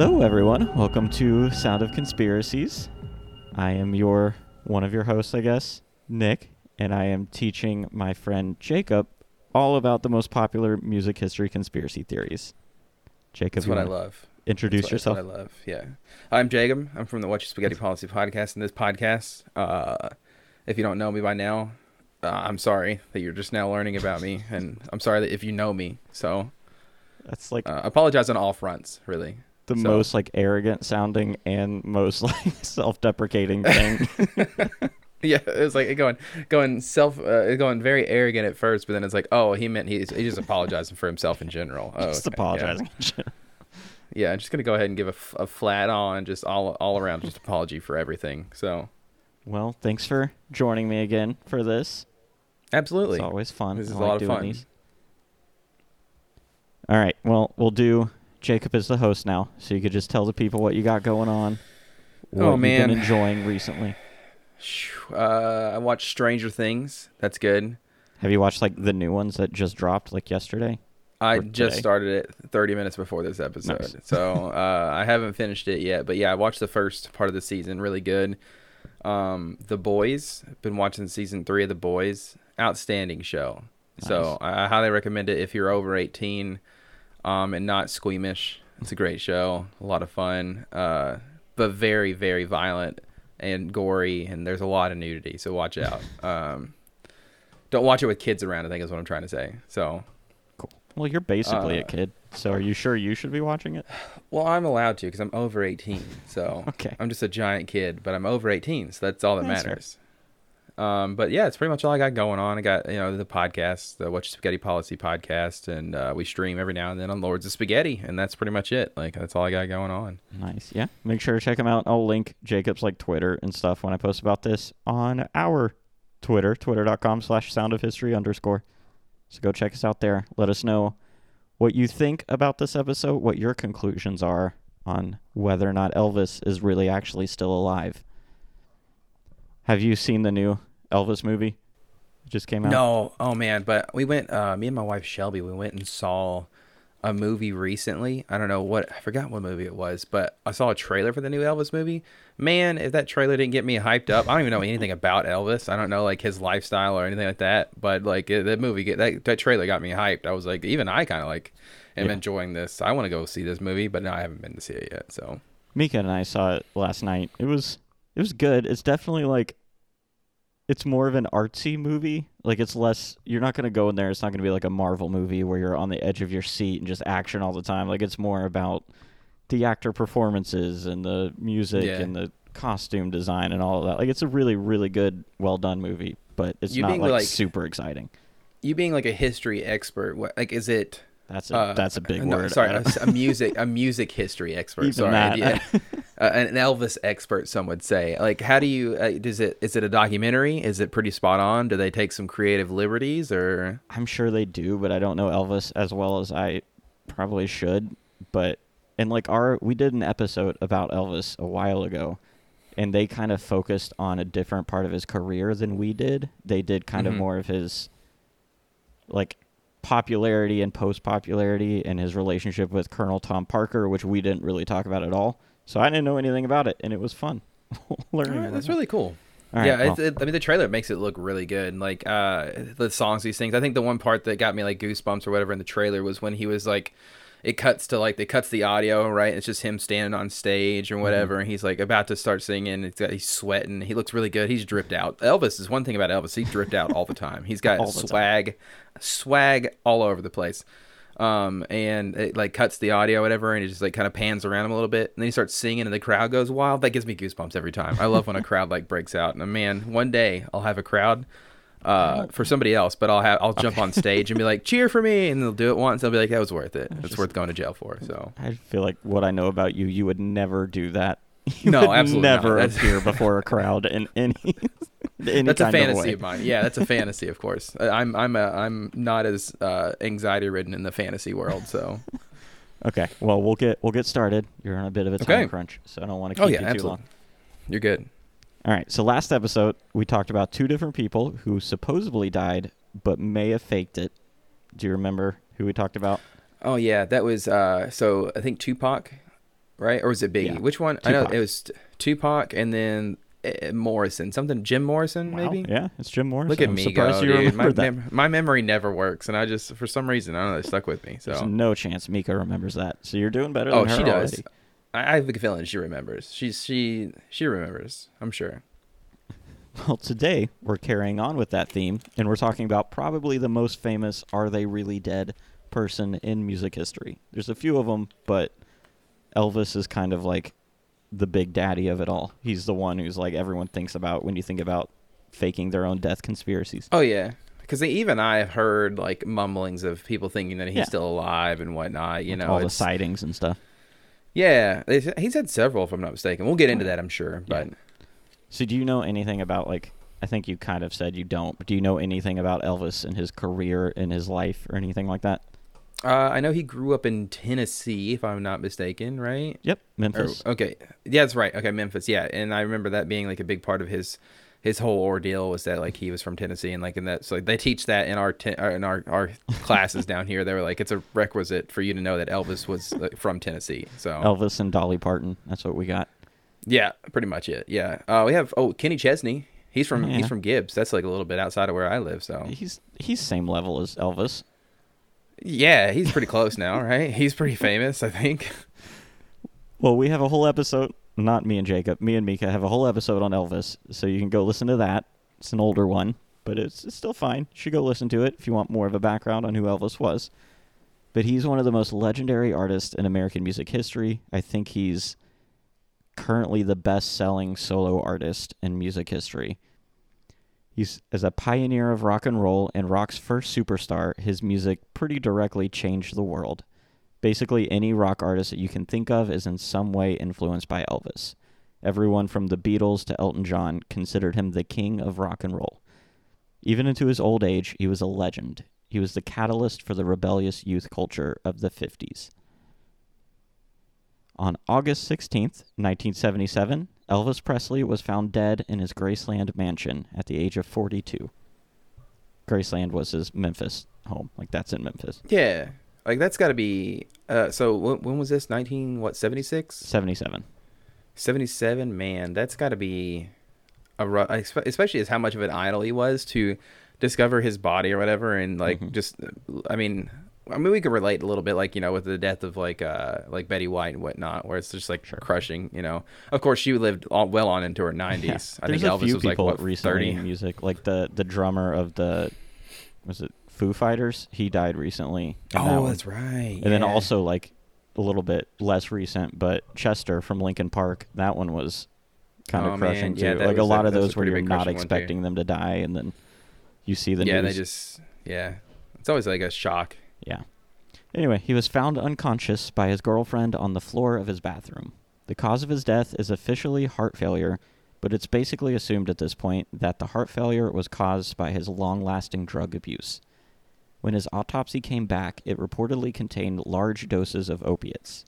Hello, everyone. Welcome to Sound of Conspiracies. I am your one of your hosts, I guess, Nick, and I am teaching my friend Jacob all about the most popular music history conspiracy theories. Jacob, That's what I love. Introduce That's yourself. what I love. Yeah. I'm Jacob. I'm from the Watch Your Spaghetti Policy podcast. And this podcast, uh, if you don't know me by now, uh, I'm sorry that you're just now learning about me. And I'm sorry that if you know me. So That's like uh, apologize on all fronts, really. The so- most like arrogant sounding and most like self-deprecating thing. Yeah, it was like going, going self, uh, going very arrogant at first, but then it's like, oh, he meant he's, he's just apologizing for himself in general. Oh, Just okay, apologizing. Yeah, I'm just gonna go ahead and give a flat on, just all all around, just apology for everything. So well, thanks for joining me again for this. absolutely, It's always fun. This is I a like lot of fun. these. All right. Well, we'll do Jacob is the host now, so you could just tell the people what you got going on. What Oh, you've man. been enjoying recently. Uh, I watched Stranger Things. That's good. Have you watched like the new ones that just dropped like yesterday? I just today. started it 30 minutes before this episode, Nice. so uh, I haven't finished it yet. But yeah, I watched the first part of the season. Really good. Um, the Boys. Been watching season three of The Boys. Outstanding show. So I, I highly recommend it if you're over 18 um, and not squeamish. It's a great show. A lot of fun, uh, but very very violent and gory, and there's a lot of nudity. So watch out. Um, don't watch it with kids around. I think is what I'm trying to say. So. Cool. Well, you're basically a Uh, kid, so are you sure you should be watching it? Well, I'm allowed to because I'm over 18. So Okay. I'm just a giant kid, but I'm over 18, so that's all that That's fair. Um, but yeah, it's pretty much all I got going on. I got you know the podcast, the Watch Your Spaghetti Policy podcast, and uh, we stream every now and then on Lords of Spaghetti, and that's pretty much it. Like that's all I got going on. Nice. Yeah. Make sure to check him out. I'll link Jacob's like Twitter and stuff when I post about this on our Twitter, twitter.com slash sound of history underscore. So go check us out there. Let us know what you think about this episode, what your conclusions are on whether or not Elvis is really actually still alive. Have you seen the new Elvis movie? It just came out. No, oh man, but we went. Uh, me and my wife Shelby, we went and saw a movie recently. I don't know what I forgot what movie it was, but I saw a trailer for the new Elvis movie. Man, if that trailer didn't get me hyped up, I don't even know anything about Elvis. I don't know like his lifestyle or anything like that. But like it- that movie, get that that trailer got me hyped. I was like, even I kind of like am Yeah. enjoying this. I want to go see this movie, but no, I haven't been to see it yet. So Mika and I saw it last night. It was it was good. It's definitely like it's more of an artsy movie. Like it's less you're not going to go in there. It's not going to be like a Marvel movie where you're on the edge of your seat and just action all the time. Like it's more about the actor performances and the music Yeah. and the costume design and all of that. Like it's a really really good well done movie, but it's You not being, like, like- super exciting. you being like a history expert, what like is it? That's a Uh, that's a big no, word. Sorry, a, music a music history expert. Even sorry. Yeah. uh, an Elvis expert. Some would say. Like, how do you? Uh, does it? Is it a documentary? Is it pretty spot on? Do they take some creative liberties or? I'm sure they do, but I don't know Elvis as well as I probably should. But and like our we did an episode about Elvis a while ago, and they kind of focused on a different part of his career than we did. They did kind of Mhm. more of his like popularity and post popularity and his relationship with Colonel Tom Parker, which we didn't really talk about at all. So I didn't know anything about it, and it was fun learning. Right, that's really cool. All right, yeah, well, it, I mean the trailer makes it look really good. Like uh, the songs, these things. I think the one part that got me like goosebumps or whatever in the trailer was when he was like, it cuts to like it cuts the audio right. It's just him standing on stage Mm-hmm. or whatever, and he's like about to start singing. It's got, he's sweating. He looks really good. He's dripped out. Elvis is one thing about Elvis. He dripped out all the time. He's got All the time. swag, swag all over the place. Um, and it like cuts the audio, whatever, and it just like kind of pans around him a little bit, and then he starts singing, and the crowd goes wild. That gives me goosebumps every time. I love when a crowd like breaks out. And man, one day I'll have a crowd, uh, for somebody else, but I'll have I'll jump on stage and be like, cheer for me, and they'll do it once. They'll be like, that was worth it. It's worth going to jail for. So I feel like what I know about you, you would never do that. You No, absolutely never That's- appear before a crowd in any. any that's a of fantasy way. of, mine. Yeah, that's a fantasy, of course. I'm I'm a, I'm not as uh, anxiety ridden in the fantasy world. So Okay, well we'll get we'll get started. You're on a bit of a time Okay. crunch, so I don't want to oh keep yeah, you too absolutely. long. You're good. All right, so last episode we talked about two different people who supposedly died but may have faked it. Do you remember who we talked about? Oh yeah, that was uh, so I think Tupac right? Or was it Biggie? Yeah. Which one? I know it was Tupac and then uh, Morrison. Something Jim Morrison, Wow, maybe. Yeah, it's Jim Morrison. Look at I'm me go, you dude. My, that. mem- my memory never works, and I just for some reason I don't know it stuck with me. There's So no chance Mika remembers that. So you're doing better oh, than her she does. already. I have a feeling she remembers. She's she she remembers. I'm sure. Well, today we're carrying on with that theme, and we're talking about probably the most famous "Are They Really Dead?" person in music history. There's a few of them, but Elvis is kind of like the big daddy of it all. He's the one who's like everyone thinks about when you think about faking their own death conspiracies. Oh yeah, because even I have heard like mumblings of people thinking that he's Yeah. still alive and whatnot. You Like know, all the sightings and stuff. yeah, he's had several if I'm not mistaken. We'll get into that, I'm sure. Yeah. But So do you know anything about like I think you kind of said you don't, but do you know anything about Elvis and his career and his life or anything like that? Uh, I know he grew up in Tennessee, if I'm not mistaken, right? Yep, Or- Memphis. okay, yeah, that's right. Okay, Memphis. Yeah, and I remember that being like a big part of his his whole ordeal was that like he was from Tennessee and like in that so they teach that in our ten, uh, in our our classes down here. They were like it's a requisite for you to know that Elvis was uh, from Tennessee. So Elvis and Dolly Parton. That's what we got. yeah, pretty much it. Yeah. Uh, we have oh Kenny Chesney. He's from Oh, he's from Gibbs. That's like a little bit outside of where I live. So He's he's same level as Elvis. Yeah, he's pretty close now, right? He's pretty famous, I think. Well, we have a whole episode. Not me and Jacob. Me and Mika have a whole episode on Elvis, so you can go listen to that. It's an older one, but it's, it's still fine. You should go listen to it if you want more of a background on who Elvis was. But he's one of the most legendary artists in American music history. I think he's currently the best-selling solo artist in music history. He's as a pioneer of rock and roll and rock's first superstar, his music pretty directly changed the world. Basically, any rock artist that you can think of is in some way influenced by Elvis. Everyone from the Beatles to Elton John considered him the king of rock and roll. Even into his old age, he was a legend. He was the catalyst for the rebellious youth culture of the 50s. On August 16th, 1977, Elvis Presley was found dead in his Graceland mansion at the age of 42. Graceland was his Memphis home. Like, that's in Memphis. Yeah. Like that's got to be uh so when, when was this 19 what 76? 77. 77 man that's got to be a ru- especially as how much of an idol he was to discover his body or whatever and like Mhm. just i mean i mean we could relate a little bit like you know with the death of like uh like betty white and whatnot where it's just like Sure. crushing you know of course she lived all, well on into her 90s Yeah. i think There's a elvis few was like people what recently 30 in music, like the the drummer of the was it Foo Fighters? He died recently. that oh one. that's right And then also like a little bit less recent, but Chester from Linkin Park. That one was kind of Oh, crushing man. Too. that Like a was a- lot of that those where you're not crushing one, too. expecting them to die, and then you see the yeah news. they just yeah it's always like a shock Yeah. Anyway, he was found unconscious by his girlfriend on the floor of his bathroom. The cause of his death is officially heart failure, but it's basically assumed at this point that the heart failure was caused by his long lasting drug abuse. When his autopsy came back, it reportedly contained large doses of opiates.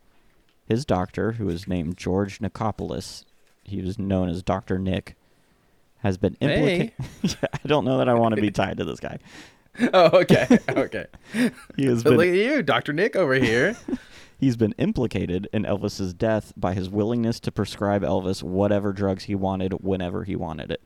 His doctor, who is named George Nichopoulos, he was known as Dr. Nick, has been implicated. I don't know that I want to be tied to this guy. oh okay okay He has but been look at you dr nick over here He's been implicated in Elvis's death by his willingness to prescribe Elvis whatever drugs he wanted whenever he wanted it.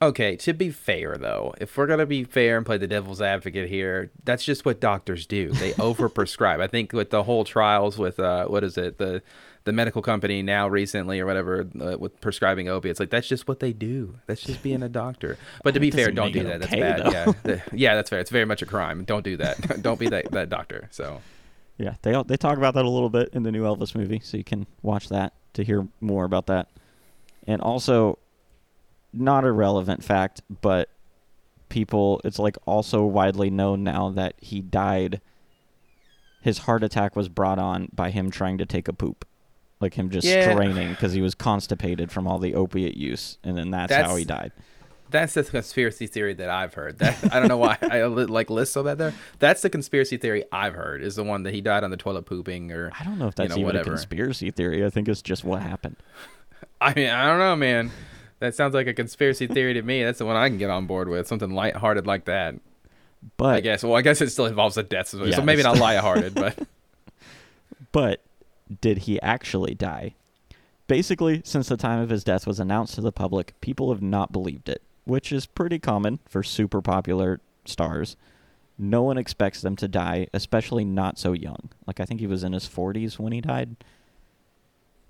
Okay, to be fair though, if we're gonna be fair and play the devil's advocate here, that's just what doctors do. They overprescribe. I think with the whole trials with uh, what is it, the the medical company now recently or whatever uh, with prescribing opiates, like that's just what they do. That's just being a doctor. But to be fair, don't do that. okay, that's though. bad. Yeah, yeah, that's fair. It's very much a crime. Don't do that. don't be that that doctor. So Yeah, they all- they talk about that a little bit in the new Elvis movie, so you can watch that to hear more about that. And also, not a relevant fact, but people, it's like also widely known now that he died. His heart attack was brought on by him trying to take a poop, like him just Yeah. straining because he was constipated from all the opiate use, and then that's, how he died. That's the conspiracy theory that I've heard. That I don't know why I li- like list so bad there. That's the conspiracy theory I've heard is the one that he died on the toilet pooping or I don't know if you that's know, even whatever. a conspiracy theory. I think it's just what happened. I mean, I don't know, man. That sounds like a conspiracy theory to me. That's the one I can get on board with. Something lighthearted like that. But I guess. Well, I guess it still involves a death. So maybe not lighthearted, but but did he actually die? Basically, since the time of his death was announced to the public, people have not believed it, which is pretty common for super popular stars. No one expects them to die, especially not so young. Like, I think he was in his 40s when he died.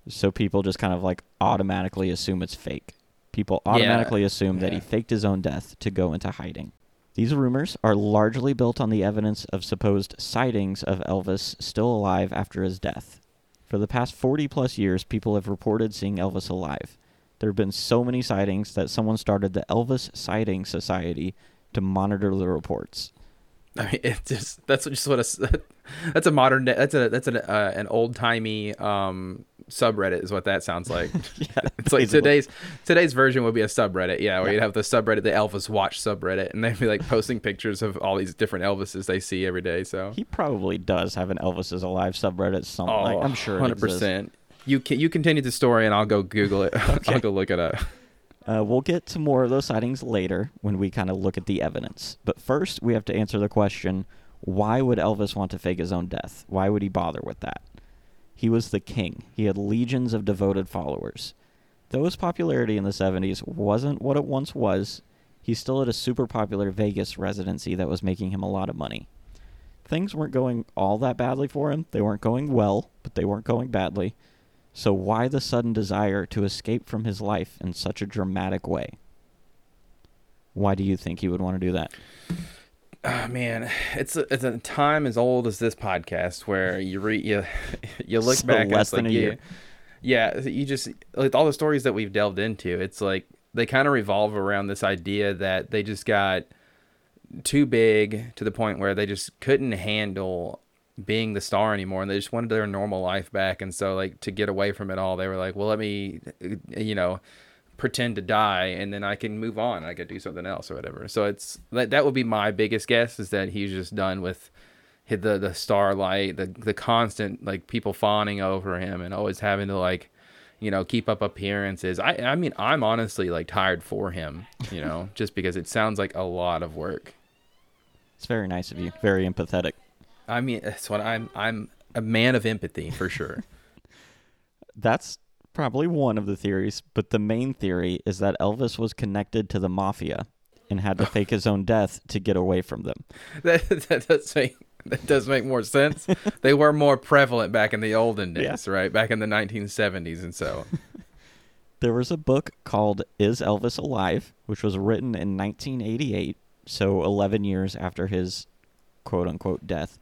So people just kind of like automatically assume it's fake. People Yeah. automatically assume that he faked his own death to go into hiding. These rumors are largely built on the evidence of supposed sightings of Elvis still alive after his death. For the past 40 plus years, people have reported seeing Elvis alive. There have been so many sightings that someone started the Elvis Sighting Society to monitor the reports. I mean, it just that's just what a that's a modern that's a that's an uh, an old timey um subreddit is what that sounds like. yeah, It's like today's today's version would be a subreddit, yeah, where you'd have the subreddit, the Elvis Watch subreddit, and they'd be like posting pictures of all these different Elvises they see every day. So, He probably does have an Elvis is alive subreddit. Something oh, like, I'm sure. Hundred percent. You can you continue the story, and I'll go Google it. I'll go look it up. Uh, we'll get to more of those sightings later when we kind of look at the evidence. But first, we have to answer the question why would Elvis want to fake his own death? Why would he bother with that? He was the king, he had legions of devoted followers. Though his popularity in the 70s wasn't what it once was, he still had a super popular Vegas residency that was making him a lot of money. Things weren't going all that badly for him. They weren't going well, but they weren't going badly. So why the sudden desire to escape from his life in such a dramatic way? Why do you think he would want to do that? Oh, man, it's a, it's a time as old as this podcast where you re, you you look So back less it's like than a yeah, year. yeah, you just like all the stories that we've delved into. It's like they kind of revolve around this idea that they just got too big to the point where they just couldn't handle being the star anymore and they just wanted their normal life back and so like to get away from it all they were like well let me uh, you know pretend to die and then I can move on. I could do something else or whatever. So it's that that would be my biggest guess is that he's just done with hit the the starlight, the the constant like people fawning over him and always having to like you know keep up appearances. I I mean I'm honestly like tired for him, you know, just because it sounds like a lot of work. It's very nice of you. Very empathetic. I mean that's what I'm I'm a man of empathy for sure. That's probably one of the theories, but the main theory is that Elvis was connected to the mafia and had to fake his own death to get away from them. that, that does make that does make more sense. they were more prevalent back in the olden Yeah. days, right? Back in the 1970s, and so There was a book called Is Elvis Alive, which was written in 1988, so 11 years after his quote unquote death,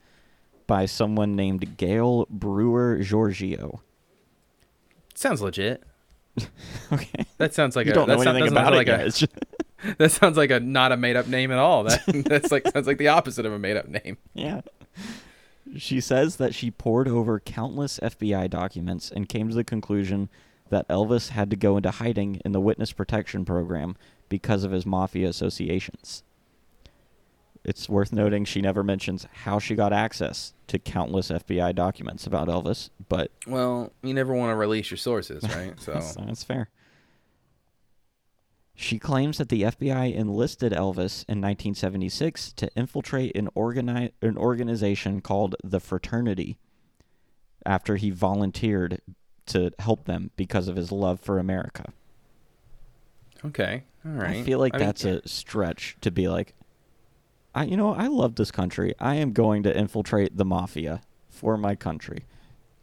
by someone named Gail Brewer Giorgio. Sounds legit. Okay. That sounds like you a don't know that anything about it, like a, guys. that sounds like a not a made up name at all. That that's like sounds like the opposite of a made up name. Yeah. She says that she pored over countless FBI documents and came to the conclusion that Elvis had to go into hiding in the witness protection program because of his mafia associations. It's worth noting she never mentions how she got access to countless FBI documents about Elvis, but Well, you never want to release your sources, right? So that's, that's fair. She claims that the FBI enlisted Elvis in 1976 to infiltrate an, organi- an organization called the Fraternity after he volunteered to help them because of his love for America. okay, all right. I feel like I mean, that's a stretch to be like, I you know I love this country. I am going to infiltrate the mafia for my country.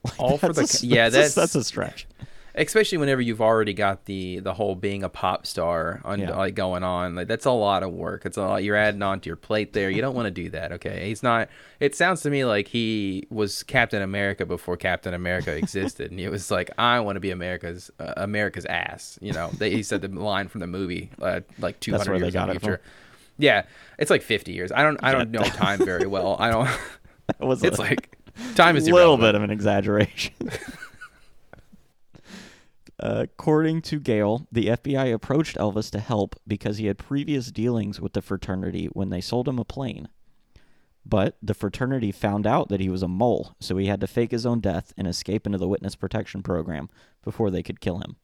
Like, All for the a- yeah, that's a- that's- that's a stretch. especially whenever you've already got the the whole being a pop star on Yeah. like going on like that's a lot of work it's a lot you're adding on to your plate there you don't want to do that okay he's not it sounds to me like he was captain america before captain america existed and he was like i want to be america's uh, america's ass you know they, he said the line from the movie uh, like 200 where they years got in it the future yeah it's like 50 years i don't i don't know time very well i don't That was it's a like time is a little irrelevant. bit of an exaggeration. Uh, according to Gail, the FBI approached Elvis to help because he had previous dealings with the fraternity when they sold him a plane. But the fraternity found out that he was a mole, so he had to fake his own death and escape into the witness protection program before they could kill him.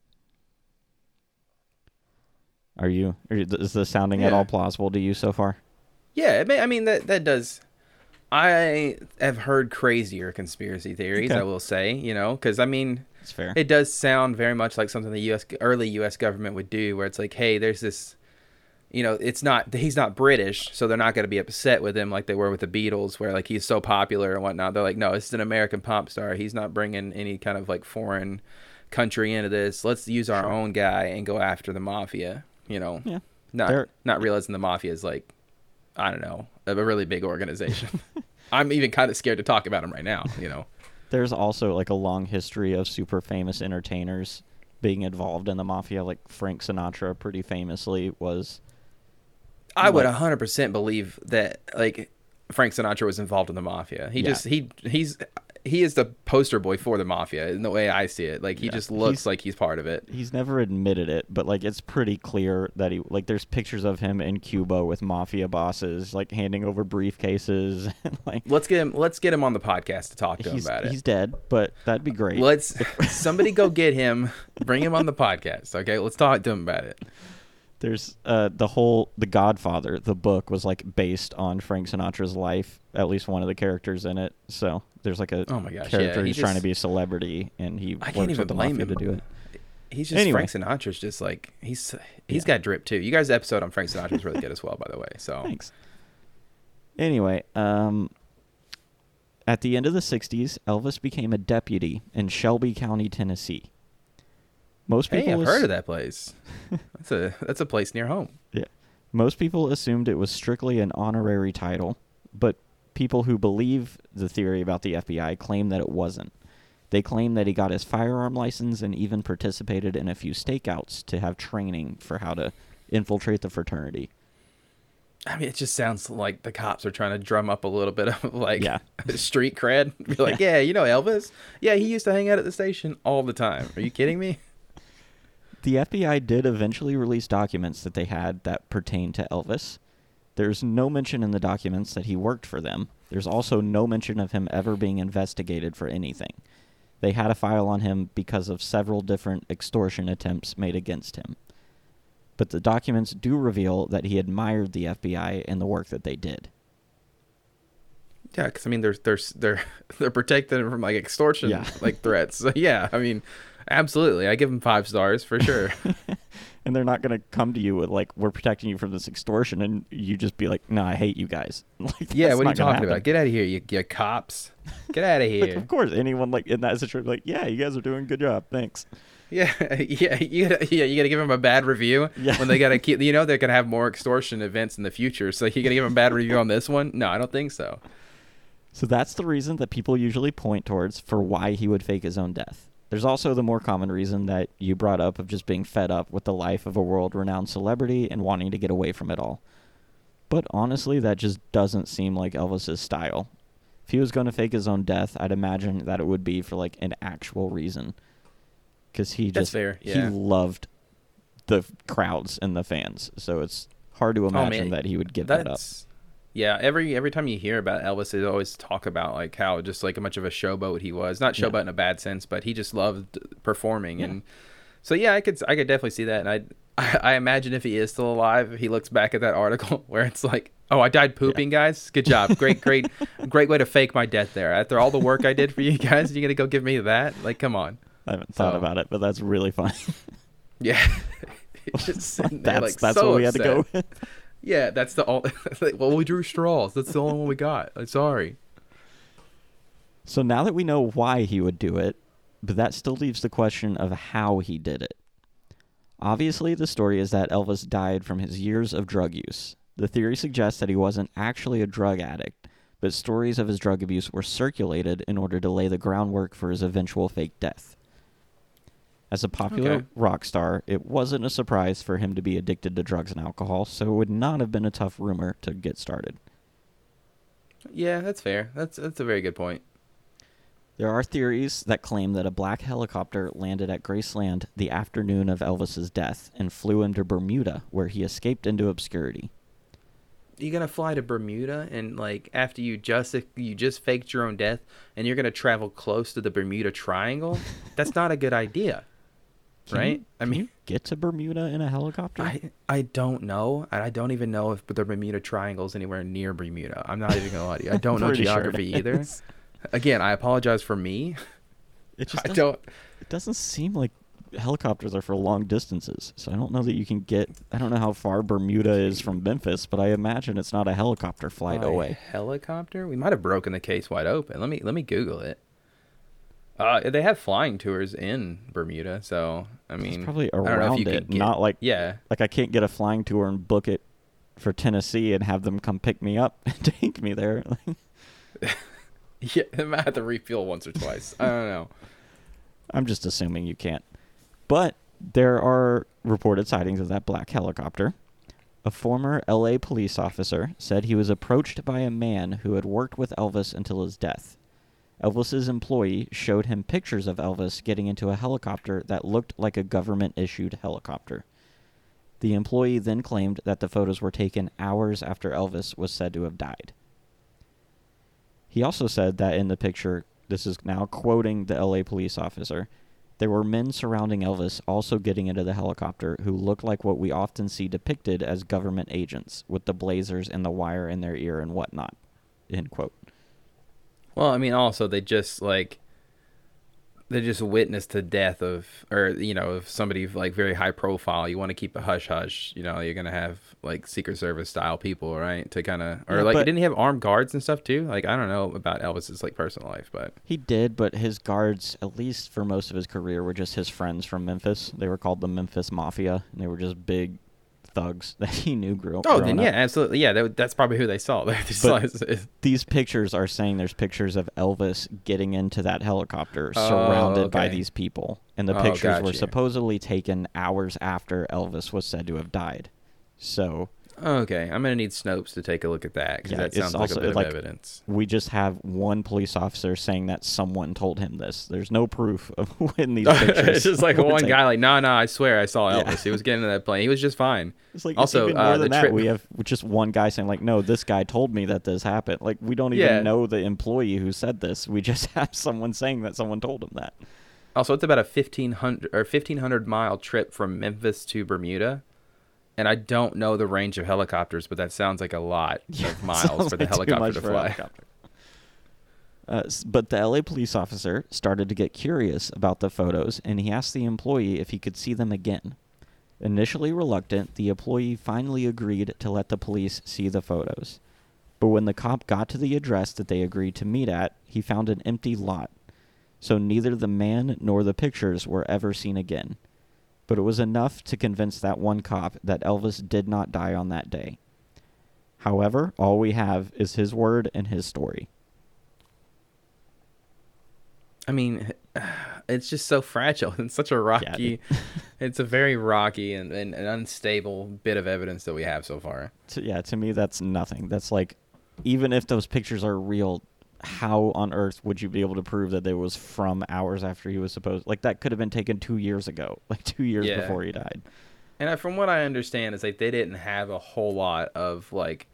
Are you? Is this sounding at all plausible to you so far? Yeah, it may, I mean that that does I have heard crazier conspiracy theories. Okay. I will say, you know, because I mean, It's fair. it does sound very much like something the U.S. early U.S. government would do, where it's like, hey, there's this, you know, it's not he's not British, so they're not going to be upset with him like they were with the Beatles, where like he's so popular and whatnot. They're like, no, this is an American pop star. He's not bringing any kind of like foreign country into this. Let's use our own guy and go after the mafia. You know, Yeah. not They're- not realizing the mafia is like, I don't know, a really big organization. I'm even kind of scared to talk about them right now. You know. There's also like a long history of super famous entertainers being involved in the mafia. Like Frank Sinatra, pretty famously, was. I would 100% believe that like Frank Sinatra was involved in the mafia. He Yeah. just he he's he is the poster boy for the mafia in the way I see it. Like he Yeah. just looks He's- like he's part of it. He's never admitted it, but like it's pretty clear that he like. There's pictures of him in Cuba with mafia bosses, like handing over briefcases. and, like Let's get him let's get him on the podcast to talk to him about it. he's dead, but that'd be great. Let's somebody go get him, bring him on the podcast. Okay, let's talk to him about it. There's uh the whole The Godfather, the book was like based on Frank Sinatra's life. At least one of the characters in it. So there's like a Oh my gosh, character yeah, he who's trying to be a celebrity, and he I can't even with the blame him to do it. He's just Anyway. Frank Sinatra's just like he's he's Yeah. got drip too. You guys' episode on Frank Sinatra is really good as well, by the way. So Thanks. Anyway, um, at the end of the 60s, Elvis became a deputy in Shelby County, Tennessee. Most people hey, I've ass- heard of that place. That's a that's a place near home. Yeah. Most people assumed it was strictly an honorary title, but people who believe the theory about the FBI claim that it wasn't. They claim that he got his firearm license and even participated in a few stakeouts to have training for how to infiltrate the fraternity. I mean, it just sounds like the cops are trying to drum up a little bit of like Yeah. street cred. Be like, yeah. you know Elvis? Yeah, he used to hang out at the station all the time. Are you kidding me? The FBI did eventually release documents that they had that pertain to Elvis. There's no mention in the documents that he worked for them. There's also no mention of him ever being investigated for anything. They had a file on him because of several different extortion attempts made against him. But the documents do reveal that he admired the FBI and the work that they did. Yeah, because I mean, they're they're they're they're protected from like extortion Yeah. like threats. So yeah, I mean, absolutely, I give him five stars for sure. And they're not going to come to you with, like, we're protecting you from this extortion, and you just be like, no, I hate you guys. Like, yeah, what are you talking happen. about? Get out of here, you, you cops! Get out of Like, here! of course, anyone like in that situation, like, yeah, you guys are doing a good job, thanks. Yeah, yeah, you gotta, yeah, you gotta give them a bad review Yeah. when they gotta keep. You know, they're gonna have more extortion events in the future. So you gotta give them a bad review on this one? No, I don't think so. So that's the reason that people usually point towards for why he would fake his own death. There's also the more common reason that you brought up of just being fed up with the life of a world-renowned celebrity and wanting to get away from it all. But honestly, that just doesn't seem like Elvis's style. If he was going to fake his own death, I'd imagine that it would be for like an actual reason. Cuz he That's just fair, he loved the crowds and the fans. So it's hard to oh, imagine Oh, that he would give that up. Yeah. Every every time you hear about Elvis, they always talk about like how just like how much of a showboat he was. Not Yeah. showboat in a bad sense, but he just loved performing. Yeah. And so yeah, I could I could definitely see that. And I I imagine if he is still alive, he looks back at that article where it's like, oh, I died pooping, guys. Good job. Great, great, great way to fake my death there. After all the work I did for you guys, you're gonna go give me that? Like, come on. I haven't thought So- about it, but that's really funny. Yeah. Just there, that's like, that's so what we had to go with. Yeah, that's the all. well, we drew straws. That's the only one we got. I'm sorry. So now that we know why he would do it, but that still leaves the question of how he did it. Obviously, the story is that Elvis died from his years of drug use. The theory suggests that he wasn't actually a drug addict, but stories of his drug abuse were circulated in order to lay the groundwork for his eventual fake death. As a popular Okay. rock star, it wasn't a surprise for him to be addicted to drugs and alcohol, so it would not have been a tough rumor to get started. Yeah, that's fair. That's that's a very good point. There are theories that claim that a black helicopter landed at Graceland the afternoon of Elvis's death and flew into Bermuda, where he escaped into obscurity. You're gonna fly to Bermuda and like after you just you just faked your own death and you're gonna travel close to the Bermuda Triangle? That's not a good idea. Can right? you- I mean, get to Bermuda in a helicopter? I I don't know, and I don't even know if the Bermuda Triangle is anywhere near Bermuda. I'm not even gonna lie to you. I don't know Pretty sure geography either. is. Again, I apologize for me. It just I don't. it doesn't seem like helicopters are for long distances. So I don't know that you can get. I don't know how far Bermuda is from Memphis, but I imagine it's not a helicopter flight By away. Helicopter? We might have broken the case wide open. Let me let me Google it. Uh, they have flying tours in Bermuda, so I It's mean, probably I don't know if around it, get- not like yeah. like I can't get a flying tour and book it for Tennessee and have them come pick me up and take me there. Yeah, they might have to refuel once or twice. I don't know. I'm just assuming you can't. But there are reported sightings of that black helicopter. A former LA police officer said he was approached by a man who had worked with Elvis until his death. Elvis's employee showed him pictures of Elvis getting into a helicopter that looked like a government issued helicopter. The employee then claimed that the photos were taken hours after Elvis was said to have died. He also said that in the picture, this is now quoting the LA police officer, there were men surrounding Elvis also getting into the helicopter who looked like what we often see depicted as government agents with the blazers and the wire in their ear and whatnot. End quote. Well, I mean, also they just like they just witnessed the death of, or you know, of somebody like very high profile. You want to keep a hush hush. You know, you're gonna have like Secret Service style people, right? To kind of, or Yeah, like, but- didn't he have armed guards and stuff too? Like, I don't know about Elvis's like personal life, but He did, but his guards, at least for most of his career, were just his friends from Memphis. They were called the Memphis Mafia, and they were just big thugs that he knew grew up. oh, then yeah, up. absolutely, yeah. That, that's probably who they saw. They saw his- his- These pictures are saying there's pictures of Elvis getting into that helicopter Oh, surrounded by these people. And the Oh, pictures were supposedly taken hours after Elvis was said to have died. So okay, I'm gonna need Snopes to take a look at that because Yeah, that it's sounds like a bit like, of evidence. we just have one police officer saying that someone told him this. There's no proof of when these pictures. it's just like one taken. guy, like, no, no, I swear I saw Yeah. Elvis. He was getting in that plane. He was just fine. It's like Also, even uh, the that, trip- we have just one guy saying like, "No, this guy told me that this happened." Like we don't even Yeah. know the employee who said this. We just have someone saying that someone told him that. Also, it's about a fifteen hundred or fifteen hundred mile trip from Memphis to Bermuda, and I don't know the range of helicopters, but that sounds like a lot Yeah, of miles for the like helicopter to fly. helicopter. Uh, but the LA police officer started to get curious about the photos, and he asked the employee if he could see them again. Initially reluctant, the employee finally agreed to let the police see the photos. But when the cop got to the address that they agreed to meet at, he found an empty lot. So neither the man nor the pictures were ever seen again. But it was enough to convince that one cop that Elvis did not die on that day. However, all we have is his word and his story. I mean, it's just so fragile and such a rocky. yeah, it's a very rocky and, and, and unstable bit of evidence that we have so far. To, yeah, to me, that's nothing. That's like, even if those pictures are real, how on earth would you be able to prove that it was from hours after he was supposed? Like that could have been taken two years ago, like two years Yeah. before he died. And I, from what I understand, is like they didn't have a whole lot of like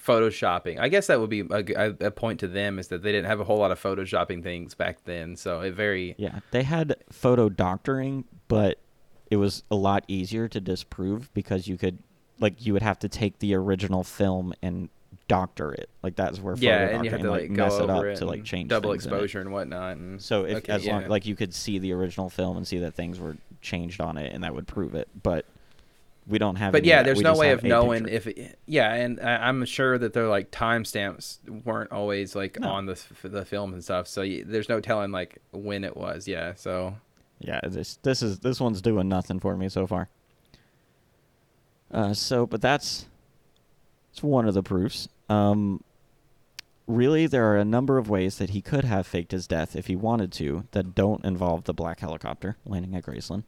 photoshopping. I guess that would be a, a- a point to them is that they didn't have a whole lot of photoshopping things back then. So it very Yeah, they had photo doctoring, but it was a lot easier to disprove because you could, like, you would have to take the original film and doctor it. Like that's where yeah, and you have to like, like mess it up it to like change double things in it. exposure and whatnot. And So if okay, as long yeah. like you could see the original film and see that things were changed on it, and that would prove it. But we don't have. but yeah, there's no way of knowing picture. if it, yeah, and I'm sure that they're like timestamps weren't always like No. on the f- the film and stuff. So y there's no telling like when it was. Yeah, so Yeah, this this is this one's doing nothing for me so far. Uh, so, but that's it's one of the proofs. Um, really, there are a number of ways that he could have faked his death if he wanted to that don't involve the black helicopter landing at Graceland.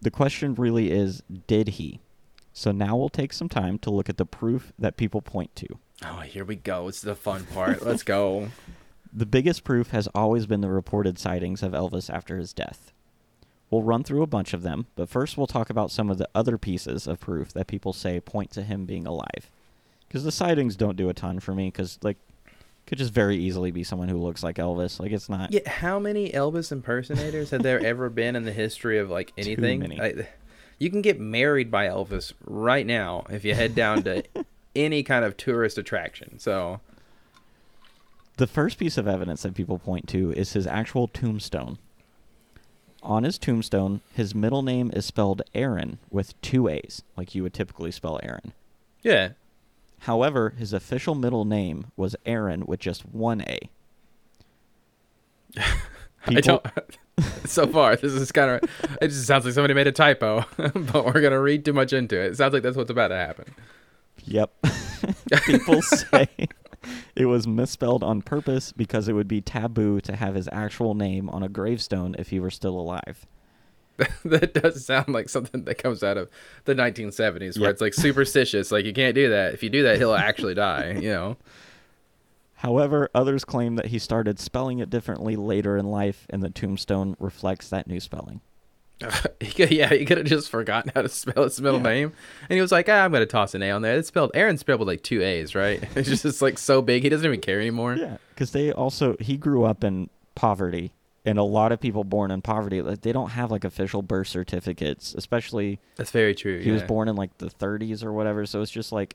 The question really is, did he? So now we'll take some time to look at the proof that people point to. oh, here we go. It's the fun part. Let's go. The biggest proof has always been the reported sightings of Elvis after his death. We'll run through a bunch of them, but first we'll talk about some of the other pieces of proof that people say point to him being alive. Because the sightings don't do a ton for me, because, like, Could just very easily be someone who looks like Elvis. Like it's not. Yeah, how many Elvis impersonators have there ever been in the history of like anything? many. I, you can get married by Elvis right now if you head down to any kind of tourist attraction. So The first piece of evidence that people point to is his actual tombstone. On his tombstone, his middle name is spelled Aaron with two A's, like you would typically spell Aaron. yeah, However, his official middle name was Aron with just one A. I don't. so far, this is kind of. It just sounds like somebody made a typo, but we're gonna read too much into it. It sounds like that's what's about to happen. Yep. People say it was misspelled on purpose because it would be taboo to have his actual name on a gravestone if he were still alive. that does sound like something that comes out of the 1970s, where Yep. it's like superstitious. Like you can't do that. If you do that, he'll actually die. You know. However, others claim that he started spelling it differently later in life, and the tombstone reflects that new spelling. he could, yeah, he could have just forgotten how to spell his middle Yeah. name, and he was like, ah, "I'm gonna toss an A on there." It's spelled Aaron spelled with like two A's, right? It's just it's like so big, he doesn't even care anymore. Yeah, because they also he grew up in poverty, and a lot of people born in poverty, like they don't have like official birth certificates, especially That's very true. he was born in like the 30s or whatever. So it's just like,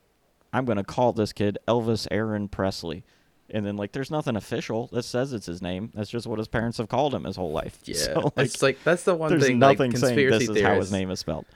I'm gonna call this kid Elvis Aaron Presley, and then like there's nothing official that says it's his name. That's just what his parents have called him his whole life. Yeah, so, it's like that's the one there's thing. like, nothing saying conspiracy this is how his name is spelled.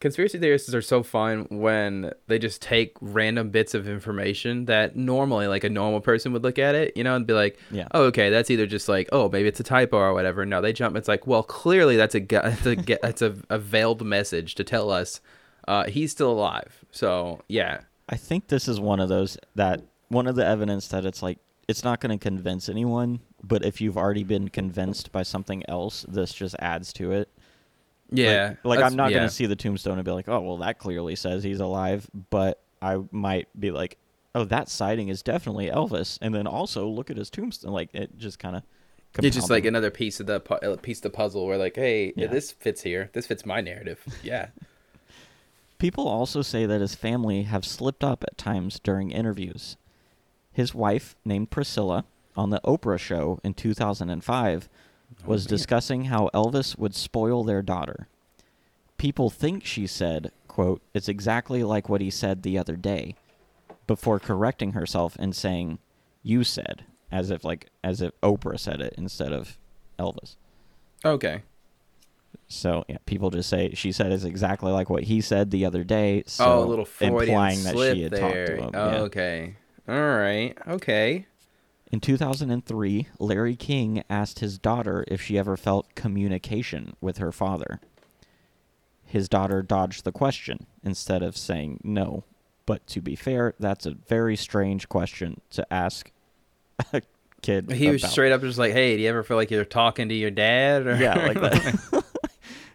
Conspiracy theorists are so fun when they just take random bits of information that normally, like a normal person would look at it, you know, and be like, Yeah. "Oh, okay, that's either just like, oh, maybe it's a typo or whatever." No, they jump. It's like, well, clearly that's a that's a that's a, a veiled message to tell us uh, he's still alive. So yeah, I think this is one of those that one of the evidence that it's like it's not going to convince anyone, but if you've already been convinced by something else, this just adds to it. Yeah. Like, like I'm not yeah. going to see the tombstone and be like, "Oh, well that clearly says he's alive," but I might be like, "Oh, that sighting is definitely Elvis." And then also look at his tombstone like it just kind of It's just like another piece of the pu- uh, piece of the puzzle where like, hey, Yeah. this fits here. This fits my narrative. Yeah. People also say that his family have slipped up at times during interviews. His wife, named Priscilla, on the Oprah show in 2005, was oh, man. discussing how Elvis would spoil their daughter. People think she said, quote, it's exactly like what he said the other day, before correcting herself and saying, you said, as if like as if Oprah said it instead of Elvis. Okay. So yeah, people just say she said it's exactly like what he said the other day. So oh, a little Freudian implying that she had there. talked to him. Oh, yeah. okay. All right. Okay. In 2003, Larry King asked his daughter if she ever felt communication with her father. His daughter dodged the question instead of saying no. But to be fair, that's a very strange question to ask a kid. He was straight up just like, "Hey, do you ever feel like you're talking to your dad?" Or Yeah, like that.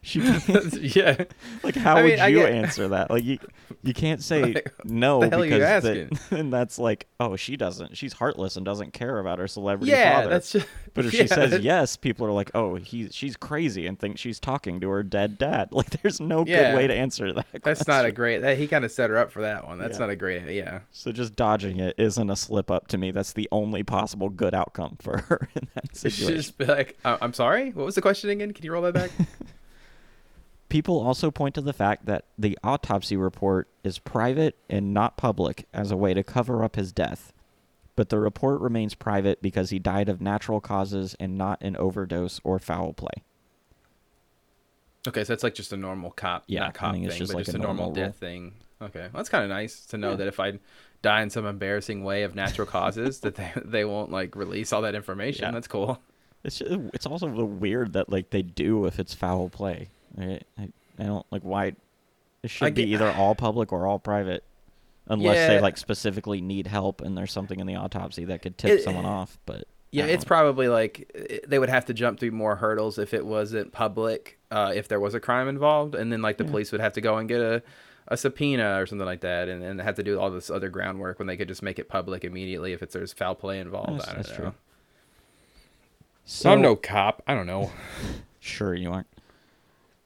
she yeah. like how I would mean, I you get- answer that? Like you you can't say Like, no the hell are you because that, and that's like oh she doesn't she's heartless and doesn't care about her celebrity Yeah, father. that's just. But if yeah, she says that- yes, people are like, "Oh, he she's crazy," and think she's talking to her dead dad. Like, there's no Yeah. good way to answer that. that's not a question. great. That, he kind of set her up for that one. That's Yeah. not a great. Yeah. So just dodging it isn't a slip up to me. That's the only possible good outcome for her in that should situation. just be like, "I- "I'm sorry. What was the question again? Can you roll that back?" People also point to the fact that the autopsy report is private and not public as a way to cover up his death. But the report remains private because he died of natural causes and not an overdose or foul play. okay, so it's like just a normal cop. Yeah, cop thing, it's just but like just a normal, normal death thing. Okay, well, that's kind of nice to know Yeah. that if I die in some embarrassing way of natural causes, that they they won't like release all that information. Yeah. That's cool. It's just, it's also weird that like they do if it's foul play. I, I, I don't like why it should be get- either all public or all private, unless they like specifically need help and there's something in the autopsy that could tip It- someone off. But Yeah, it's probably like they would have to jump through more hurdles if it wasn't public, uh, if there was a crime involved, and then like the Yeah. police would have to go and get a, a subpoena or something like that, and, and have to do all this other groundwork when they could just make it public immediately if it's there's foul play involved. That's- I don't that's know. true. So I'm no cop. I don't know. Sure, you aren't.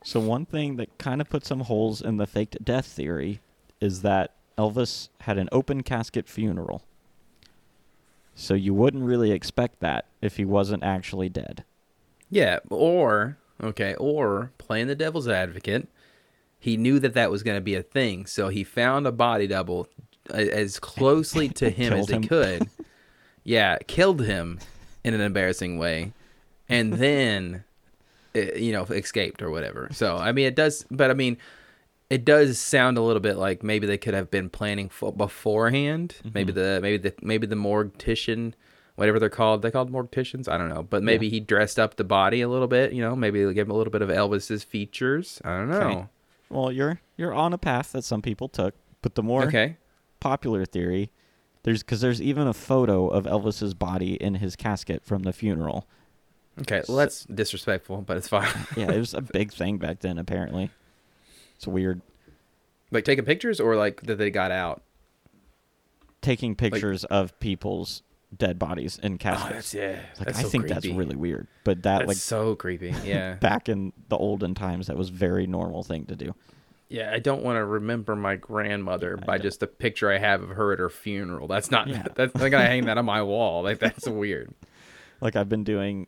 So one thing that kind of put some holes in the faked death theory is that Elvis had an open casket funeral. So you wouldn't really expect that if he wasn't actually dead. Yeah, or okay, or playing the devil's advocate, he knew that that was going to be a thing, so he found a body double as closely to him as he him. could. yeah, killed him in an embarrassing way, and then Eh, you know escaped or whatever. So I mean, it does, but I mean. It does sound a little bit like maybe they could have been planning for beforehand. Mm-hmm. Maybe the maybe the maybe the mortician whatever they're called. They called morticians. I don't know, but maybe he dressed up the body a little bit. You know, maybe they gave him a little bit of Elvis's features. I don't know. Okay. Well, you're you're on a path that some people took, but the more Okay. popular theory, there's because there's even a photo of Elvis's body in his casket from the funeral. Okay. Well, that's disrespectful, but it's fine. Yeah, it was a big thing back then. Apparently, it's weird like taking pictures or like that they got out. taking pictures of people's dead bodies in Oh, caskets. that's yeah. Like, that's I so think that's really weird, but that That's like so creepy. Yeah. back in the olden times, that was very normal thing to do. yeah. I don't want to remember my grandmother I by don't- just the picture I have of her at her funeral. That's not. Yeah. That's I'm gonna hang that on my wall. Like that's weird. Like I've been doing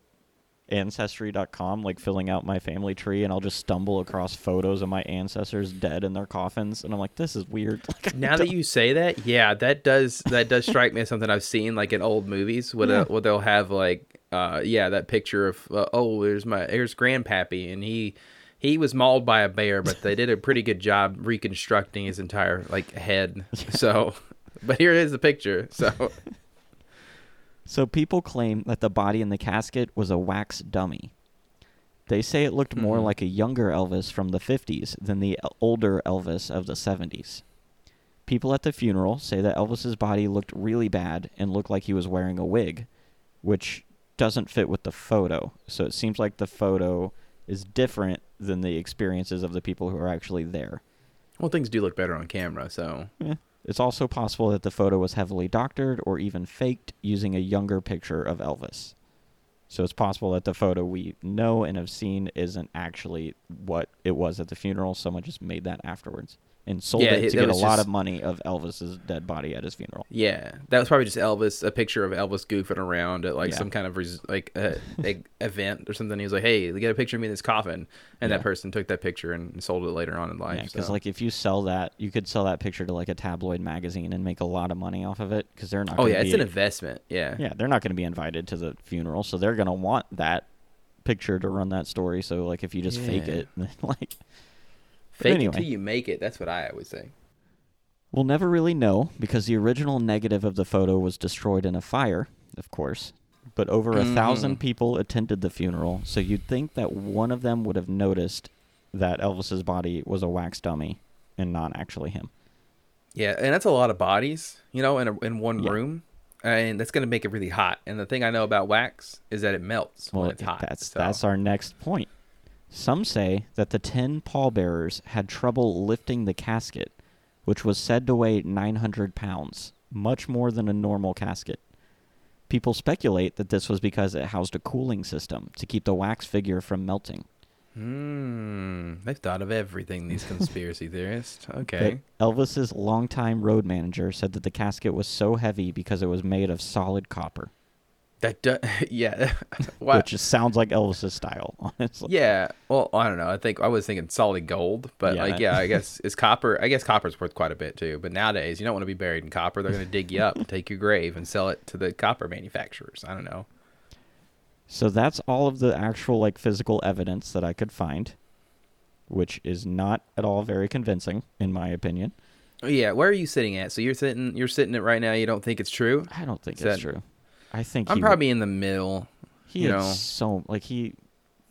ancestry.com like filling out my family tree and I'll just stumble across photos of my ancestors dead in their coffins and I'm like this is weird. Like Now that you say that, yeah, that does that does strike me as something I've seen like in old movies where, Yeah. they'll, where they'll have like uh yeah that picture of uh, oh there's my here's grandpappy and he he was mauled by a bear but they did a pretty good job reconstructing his entire like head. So but here is the picture so So people claim that the body in the casket was a wax dummy. They say it looked more Mhm. like a younger Elvis from the 50s than the older Elvis of the 70s. People at the funeral say that Elvis's body looked really bad and looked like he was wearing a wig, which doesn't fit with the photo. So it seems like the photo is different than the experiences of the people who are actually there. well things do look better on camera so Yeah. It's also possible that the photo was heavily doctored or even faked using a younger picture of Elvis. So it's possible that the photo we know and have seen isn't actually what it was at the funeral. Someone just made that afterwards and sold Yeah, it to get a lot just- of money of Elvis's dead body at his funeral. yeah that was probably just Elvis a picture of Elvis goofing around at like Yeah. some kind of res- like uh, e- event or something he was like hey get a picture of me in this coffin and Yeah. that person took that picture and sold it later on in life because so. like if you sell that, you could sell that picture to like a tabloid magazine and make a lot of money off of it because they're not. Oh yeah, it's an investment. Yeah. yeah, they're not going to be invited to the funeral, so they're going to want that picture to run that story. So like if you just fake it, then, like Fake anyway. it till you make it. That's what I always say. We'll never really know because the original negative of the photo was destroyed in a fire, of course. But over a thousand Mhm. people attended the funeral, so you'd think that one of them would have noticed that Elvis's body was a wax dummy and not actually him. Yeah, and that's a lot of bodies, you know, in a, in one Yeah. room, and that's gonna make it really hot. And the thing I know about wax is that it melts Well, when it's hot. that's so- that's our next point. Some say that the ten pallbearers had trouble lifting the casket, which was said to weigh 900 pounds, much more than a normal casket. People speculate that this was because it housed a cooling system to keep the wax figure from melting. Hmm. They've thought of everything. These conspiracy theorists. Okay. But Elvis's longtime road manager said that the casket was so heavy because it was made of solid copper, That do- yeah. Why- which just sounds like Elvis's style, honestly. Yeah. Well, I don't know. I think I was thinking solid gold, but Yeah. like, yeah, I guess it's copper. I guess copper's worth quite a bit too. But nowadays, you don't want to be buried in copper. They're going to dig you up, take your grave, and sell it to the copper manufacturers. I don't know. So that's all of the actual like physical evidence that I could find, which is not at all very convincing in my opinion. Yeah. Where are you sitting at? So you're sitting. You're sitting it right now. You don't think it's true? I don't think Is it's that- true. I think I'm he, probably in the middle. he you know. so like he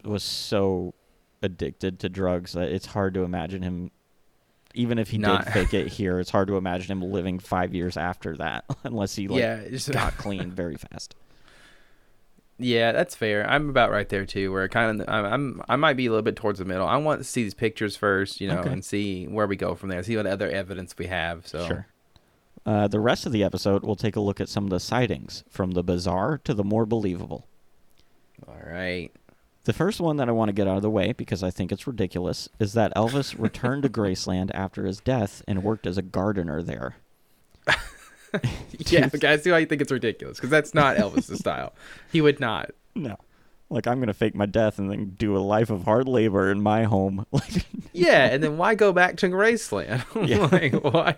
was so addicted to drugs that it's hard to imagine him even if he Not- did fake it here, it's hard to imagine him living 5 years after that unless he like yeah. Got clean very fast. Yeah, that's fair. I'm about right there too, where kind of I'm, I'm I might be a little bit towards the middle. I want to see these pictures first, you know, Okay. and see where we go from there. See what other evidence we have. So Sure. Uh, the rest of the episode, we'll take a look at some of the sightings, from the bizarre to the more believable. all right. The first one that I want to get out of the way, because I think it's ridiculous, is that Elvis returned to Graceland after his death and worked as a gardener there. yeah, okay, I see why you think it's ridiculous because that's not Elvis's style. He would not. No. Like I'm gonna fake my death and then do a life of hard labor in my home. Like Yeah, and then why go back to Graceland? Yeah. like why?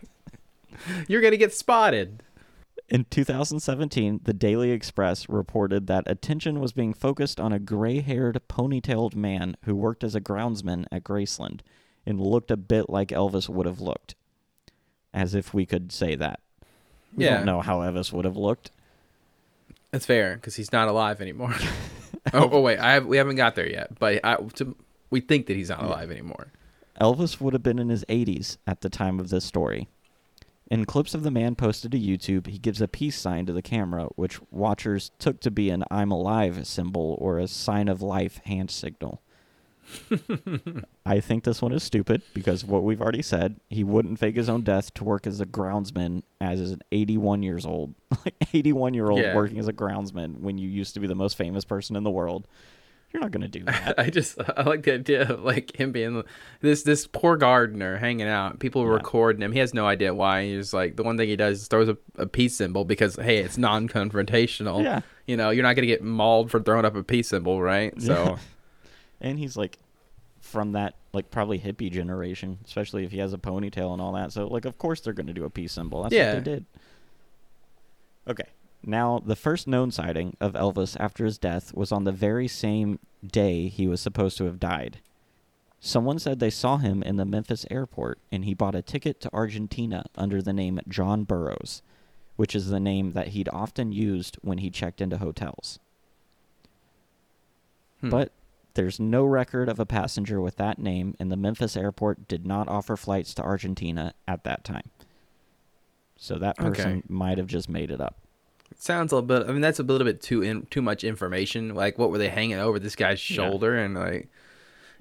You're gonna get spotted. In 2017, the Daily Express reported that attention was being focused on a gray haired, ponytailed man who worked as a groundsman at Graceland and looked a bit like Elvis would have looked. As if we could say that. We Yeah. don't know how Elvis would have looked. That's fair because he's not alive anymore. oh, oh wait, I have, we haven't got there yet, but I, to, we think that he's not alive anymore. Elvis would have been in his 80s at the time of this story. In clips of the man posted to YouTube, he gives a peace sign to the camera, which watchers took to be an I'm alive symbol or a sign of life hand signal. I think this one is stupid because what we've already said, he wouldn't fake his own death to work as a groundsman as is an 81 years old. like 81 year old Yeah. working as a groundsman when you used to be the most famous person in the world. You're not going to do that. I just I like the idea of like him being this this poor gardener hanging out. People Yeah. recording him. He has no idea why. He's like the one thing he does is throws a, a peace symbol because hey, it's non-confrontational. Yeah. You know, you're not gonna get mauled for throwing up a peace symbol, right? So Yeah. and he's like from that like probably hippie generation, especially if he has a ponytail and all that. So like of course they're going to do a peace symbol. That's Yeah. what they did. Okay. Now, the first known sighting of Elvis after his death was on the very same day he was supposed to have died. Someone said they saw him in the Memphis airport and he bought a ticket to Argentina under the name John Burroughs, which is the name that he'd often used when he checked into hotels. Hmm. But there's no record of a passenger with that name, and the Memphis airport did not offer flights to Argentina at that time. So that person Okay. might have just made it up. Sounds a little bit. I mean, that's a little bit too in, too much information. Like, what were they hanging over this guy's Yeah. shoulder and like?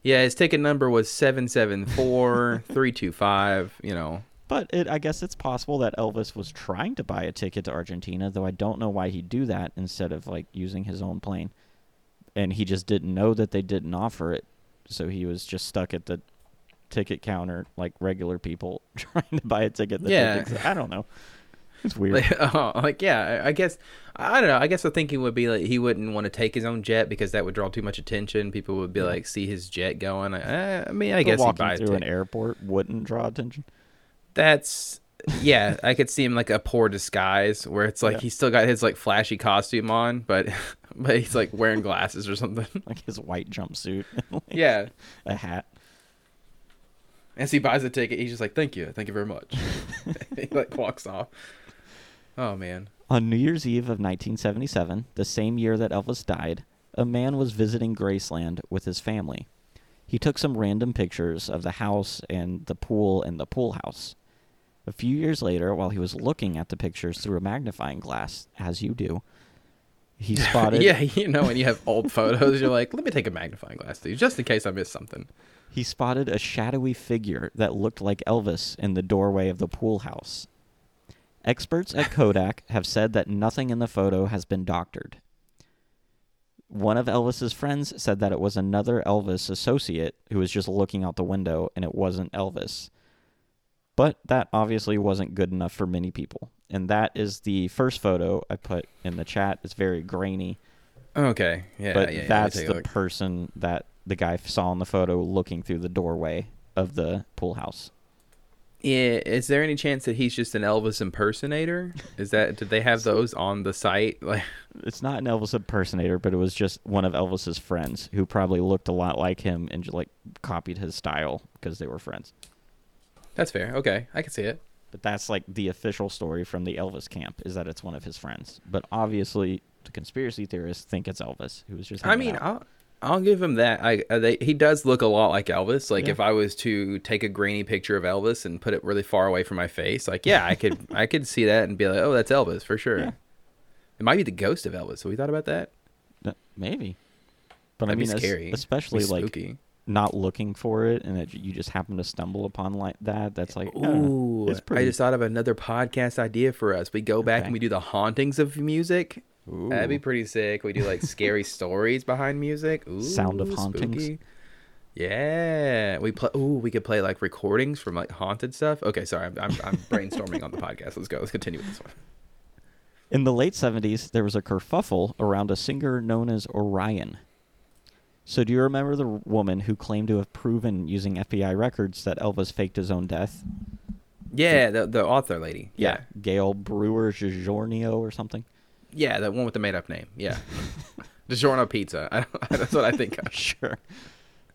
Yeah, his ticket number was seven seven four three two five. You know, But it, I guess it's possible that Elvis was trying to buy a ticket to Argentina, though I don't know why he'd do that instead of like using his own plane. And he just didn't know that they didn't offer it, so he was just stuck at the ticket counter like regular people trying to buy a ticket. Yeah. I don't know. It's weird. Like, oh, like yeah, I guess I don't know. I guess the thinking would be like he wouldn't want to take his own jet because that would draw too much attention. People would be Yeah. like see his jet going. I, eh, I mean, I guess he walking buys through an airport wouldn't draw attention. That's yeah. I could see him like a poor disguise where it's like Yeah. he's still got his like flashy costume on, but but he's like wearing glasses or something. like his white jumpsuit, like, yeah. a hat. As he buys a ticket, he's just like, "Thank you, thank you very much." he like walks off. Oh man. On New Year's Eve of 1977, the same year that Elvis died, a man was visiting Graceland with his family. He took some random pictures of the house and the pool and the pool house. A few years later, while he was looking at the pictures through a magnifying glass, as you do, he spotted yeah, you know when you have old photos, you're like, "Let me take a magnifying glass, dude, just in case I miss something." he spotted a shadowy figure that looked like Elvis in the doorway of the pool house. Experts at Kodak have said that nothing in the photo has been doctored. One of Elvis's friends said that it was another Elvis associate who was just looking out the window and it wasn't Elvis. But that obviously wasn't good enough for many people. And that is the first photo I put in the chat. It's very grainy, Okay, yeah, but yeah, yeah, that's the person that the guy saw in the photo looking through the doorway of the pool house. Yeah, is there any chance that he's just an Elvis impersonator? Is that did they have those on the site? Like, It's not an Elvis impersonator, but it was just one of Elvis's friends who probably looked a lot like him and just, like copied his style because they were friends. that's fair. Okay, I can see it. But that's like the official story from the Elvis camp is that it's one of his friends. But obviously, the conspiracy theorists think it's Elvis who was just. I mean, out. I'll give him that. I uh, they, he does look a lot like Elvis. Like Yeah. if I was to take a grainy picture of Elvis and put it really far away from my face, like yeah, I could I could see that and be like, oh, that's Elvis for sure. Yeah. It might be the ghost of Elvis. Have we thought about that? Uh, maybe. But That'd I mean, scary. Especially like spooky. not looking for it, and that you just happen to stumble upon like that. That's like, I know. Ooh, It's I just thought of another podcast idea for us. We go back Okay. and we do the hauntings of music. That'd be pretty sick. We do like scary stories behind music. Ooh, Sound of hauntings. spooky. Yeah, we play. Ooh, we could play like recordings from like haunted stuff. Okay, sorry, I'm I'm, I'm brainstorming on the podcast. Let's go. Let's continue with this one. In the late 70s, there was a kerfuffle around a singer known as Orion. So, do you remember the woman who claimed to have proven using FBI records that Elvis faked his own death? Yeah, the the author lady. Yeah, Gail Brewer Giorgio or something. Yeah, that one with the made up name. Yeah, DiGiorno Pizza. I, that's what I think of. Sure.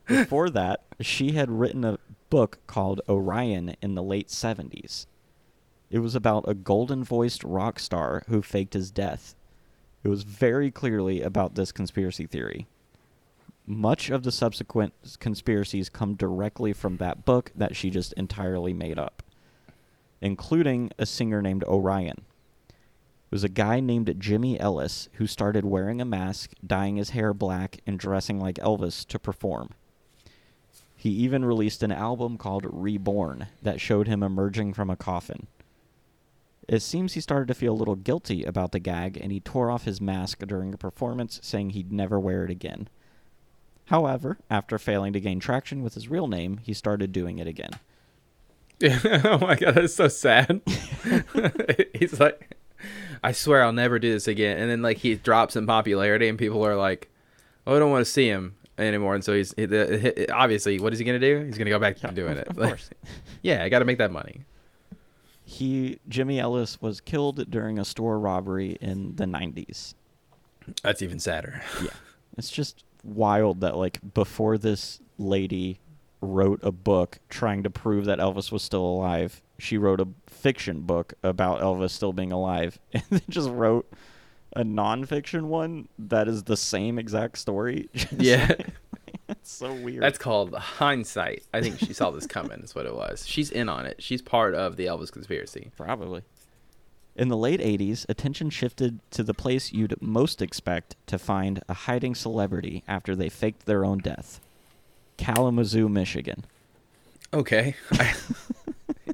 Before that, she had written a book called Orion in the late 70s. It was about a golden voiced rock star who faked his death. It was very clearly about this conspiracy theory. Much of the subsequent conspiracies come directly from that book that she just entirely made up, including a singer named Orion. Was a guy named Jimmy Ellis who started wearing a mask, dyeing his hair black, and dressing like Elvis to perform. He even released an album called Reborn that showed him emerging from a coffin. It seems he started to feel a little guilty about the gag and he tore off his mask during a performance, saying he'd never wear it again. However, after failing to gain traction with his real name, he started doing it again. oh my god, that's so sad. He's like, I swear I'll never do this again. And then like he drops in popularity, and people are like, "Oh, I don't want to see him anymore." And so he's he, the, obviously, what is he gonna do? He's gonna go back to doing it. Of Like, course. yeah, I got to make that money. He Jimmy Ellis was killed during a store robbery in the 90s. That's even sadder. Yeah. It's just wild that like before this lady wrote a book trying to prove that Elvis was still alive, she wrote a fiction book about Elvis still being alive and then just wrote a nonfiction one that is the same exact story. Yeah. it's so weird. That's called hindsight. I think she saw this coming. Is what it was. She's in on it. She's part of the Elvis conspiracy. Probably. In the late 80s, attention shifted to the place you'd most expect to find a hiding celebrity after they faked their own death Kalamazoo, Michigan. Okay.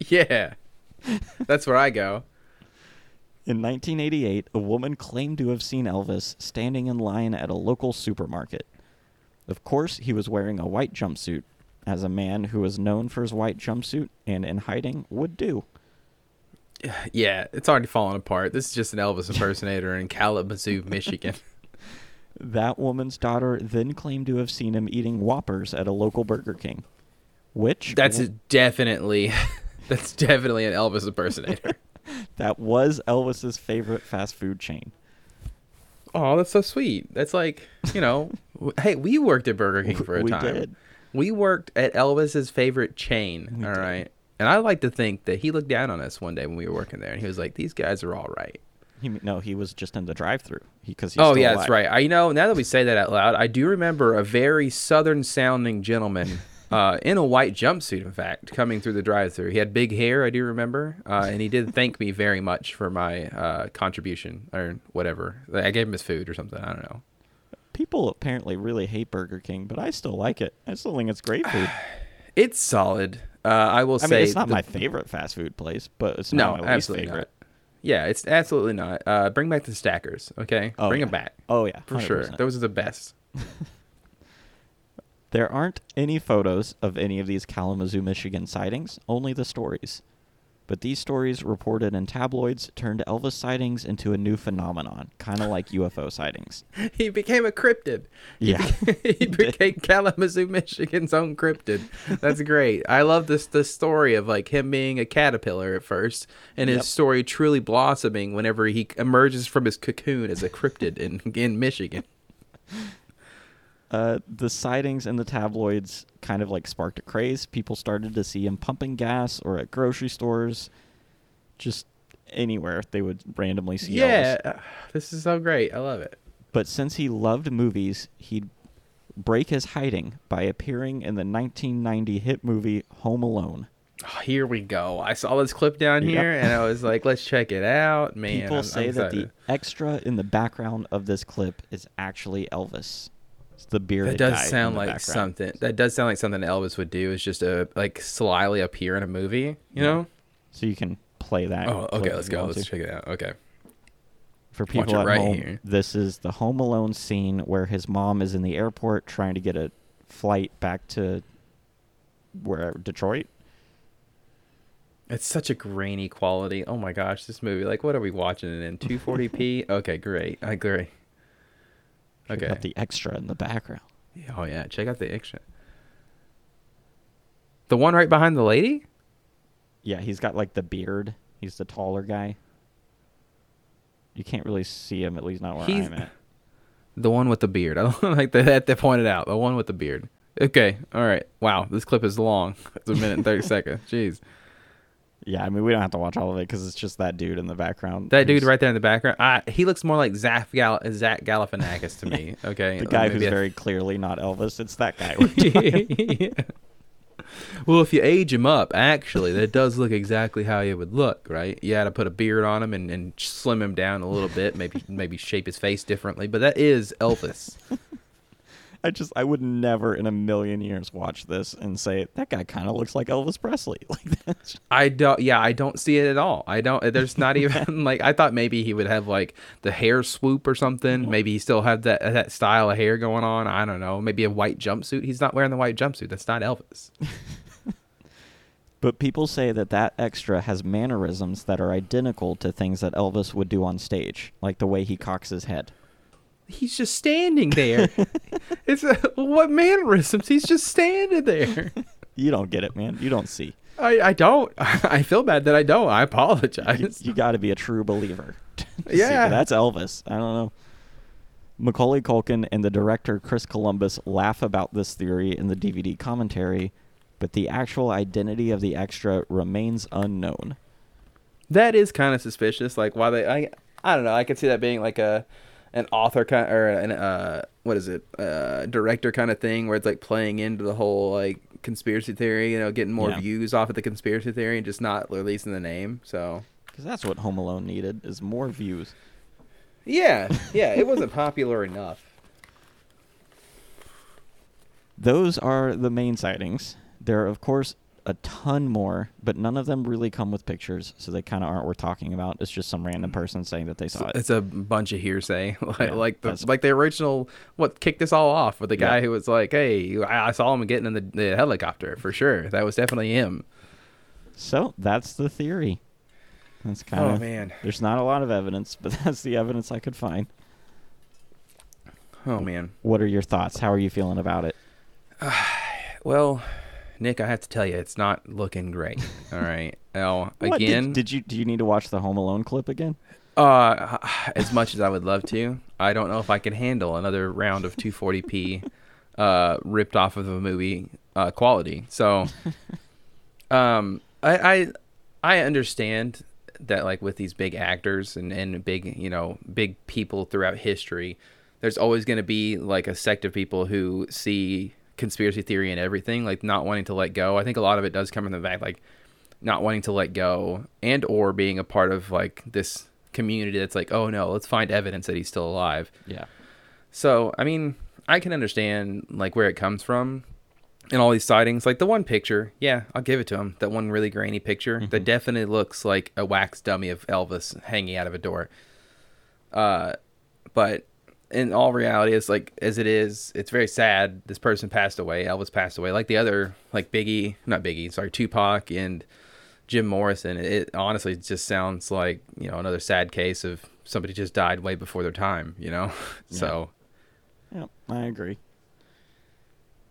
yeah. That's where I go. In 1988, a woman claimed to have seen Elvis standing in line at a local supermarket. Of course, he was wearing a white jumpsuit, as a man who was known for his white jumpsuit and in hiding would do. Yeah, it's already falling apart. This is just an Elvis impersonator in Kalamazoo, Michigan. That woman's daughter then claimed to have seen him eating Whoppers at a local Burger King, which That's a definitely that's definitely an Elvis impersonator. that was Elvis's favorite fast food chain. oh, that's so sweet. That's like, you know, hey, we worked at Burger King for a We time. did. We worked at Elvis's favorite chain, We all did. right? And I like to think that he looked down on us one day when we were working there and he was like, "These guys are all right." He, no, he was just in the drive-through because oh yeah, that's right. I you know now that we say that out loud, I do remember a very southern sounding gentleman uh, in a white jumpsuit, in fact, coming through the drive-through. He had big hair, I do remember, uh, and he did thank me very much for my uh, contribution or whatever. I gave him his food or something. I don't know. People apparently really hate Burger King, but I still like it. I still think it's great food. It's solid. Uh, I will I say mean, it's not the- my favorite fast food place, but it's No, not my least absolutely favorite. not. Yeah, it's absolutely not. Uh, bring back the stackers, okay? Oh, bring yeah. them back Oh yeah, for sure. Those are the best. There aren't any photos of any of these Kalamazoo, Michigan sightings, only the stories. But these stories reported in tabloids turned Elvis sightings into a new phenomenon, kind of like UFO sightings. He became a cryptid. Yeah. he became Kalamazoo, Michigan's own cryptid. That's great. I love this the story of like him being a caterpillar at first, and his Yep. story truly blossoming whenever he emerges from his cocoon as a cryptid in in Michigan. Uh, the sightings in the tabloids kind of like sparked a craze. People started to see him pumping gas or at grocery stores, just anywhere they would randomly see Yeah, Elvis. uh, this is so great. I love it. But since he loved movies, he'd break his hiding by appearing in the 1990 hit movie Home Alone. Oh, here we go. I saw this clip down Yep. here, and I was like, "Let's check it out, man." People I'm- say I'm that the extra in the background of this clip is actually Elvis. It's the bearded That does sound like background. something. That does sound like something Elvis would do. Is just a like slyly appear in a movie. You Yeah. know? So you can play that. Oh, okay. Let's go. Let's check it out. Okay. For people at right home, here. this is the Home Alone scene where his mom is in the airport trying to get a flight back to where Detroit. It's such a grainy quality. Oh my gosh, this movie. Like, what are we watching it in? 240p? okay, great. I agree. Check Okay. out the extra in the background. Oh yeah, check out the extra. The one right behind the lady? Yeah, he's got like the beard. He's the taller guy. You can't really see him, at least not where He's- I'm at. The one with the beard. I don't like that they pointed out. The one with the beard. Okay. All right. Wow. This clip is long. It's a minute and 30 seconds. Jeez. Yeah, I mean, we don't have to watch all of it because it's just that dude in the background. That dude right there in the background. I, he looks more like Zach, Gal- Zach Galifianakis to me. Okay. The guy who's very clearly not Elvis. It's that guy. talking Well, if you age him up, actually, that does look exactly how he would look, right? You had to put a beard on him and, and slim him down a little bit, maybe maybe shape his face differently. But that is Elvis. I just, I would never in a million years watch this and say that guy kind of looks like Elvis Presley. Like that's I don't. Yeah, I don't see it at all. I don't. There's not even like I thought maybe he would have like the hair swoop or something. Maybe he still had that that style of hair going on. I don't know. Maybe a white jumpsuit. He's not wearing the white jumpsuit. That's not Elvis. But people say that that extra has mannerisms that are identical to things that Elvis would do on stage, like the way he cocks his head. He's just standing there. it's a, what mannerisms? He's just standing there. You don't get it, man. You don't see. I, I don't. I feel bad that I don't. I apologize. you got to be a true believer. to see Yeah. that's Elvis. I don't know. Macaulay Culkin and the director Chris Columbus laugh about this theory in the DVD commentary, but the actual identity of the extra remains unknown. that is kind of suspicious. Like why they? I I don't know. I could see that being like a an author kind of, or an uh what is it uh director kind of thing where it's like playing into the whole like conspiracy theory. You know, getting more Yeah. views off of the conspiracy theory and just not releasing the name. So Because that's what Home Alone needed is more views. yeah, yeah, it wasn't popular enough. Those are the main sightings. There are, of course, a ton more, but none of them really come with pictures, so they kind of aren't worth talking about. It's just some random person saying that they saw it. It's a bunch of hearsay, like Yeah, like the like the original. What kicked this all off with the guy Yeah. who was like, "Hey, I, saw him getting in the, the helicopter for sure. That was definitely him." So that's the theory. That's kind of Oh man, There's not a lot of evidence, but that's the evidence I could find. oh man. What are your thoughts? How are you feeling about it? Well, Nick, I have to tell you, it's not looking great. All right. Now, What, did- again, did, you do you need to watch the Home Alone clip again? uh, as much as I would love to, I don't know if I can handle another round of 240p uh, ripped off of a movie uh, quality. So, um, I, I I understand that like with these big actors and and big you know big people throughout history, there's always going to be like a sect of people who see conspiracy theory and everything, like not wanting to let go. I think a lot of it does come from the fact like not wanting to let go and or being a part of like this community that's like, oh no, let's find evidence that he's still alive. Yeah. So, I mean, I can understand like where it comes from and all these sightings. Like the one picture, yeah, I'll give it to him. That one really grainy picture that definitely looks like a wax dummy of Elvis hanging out of a door. Uh, but in all reality, it's like as it is, it's very sad. This person passed away. Elvis passed away. Like the other, like Biggie, not Biggie, sorry, Tupac and Jim Morrison. It honestly just sounds like you know another sad case of somebody just died way before their time. You know, so. Yeah, I agree.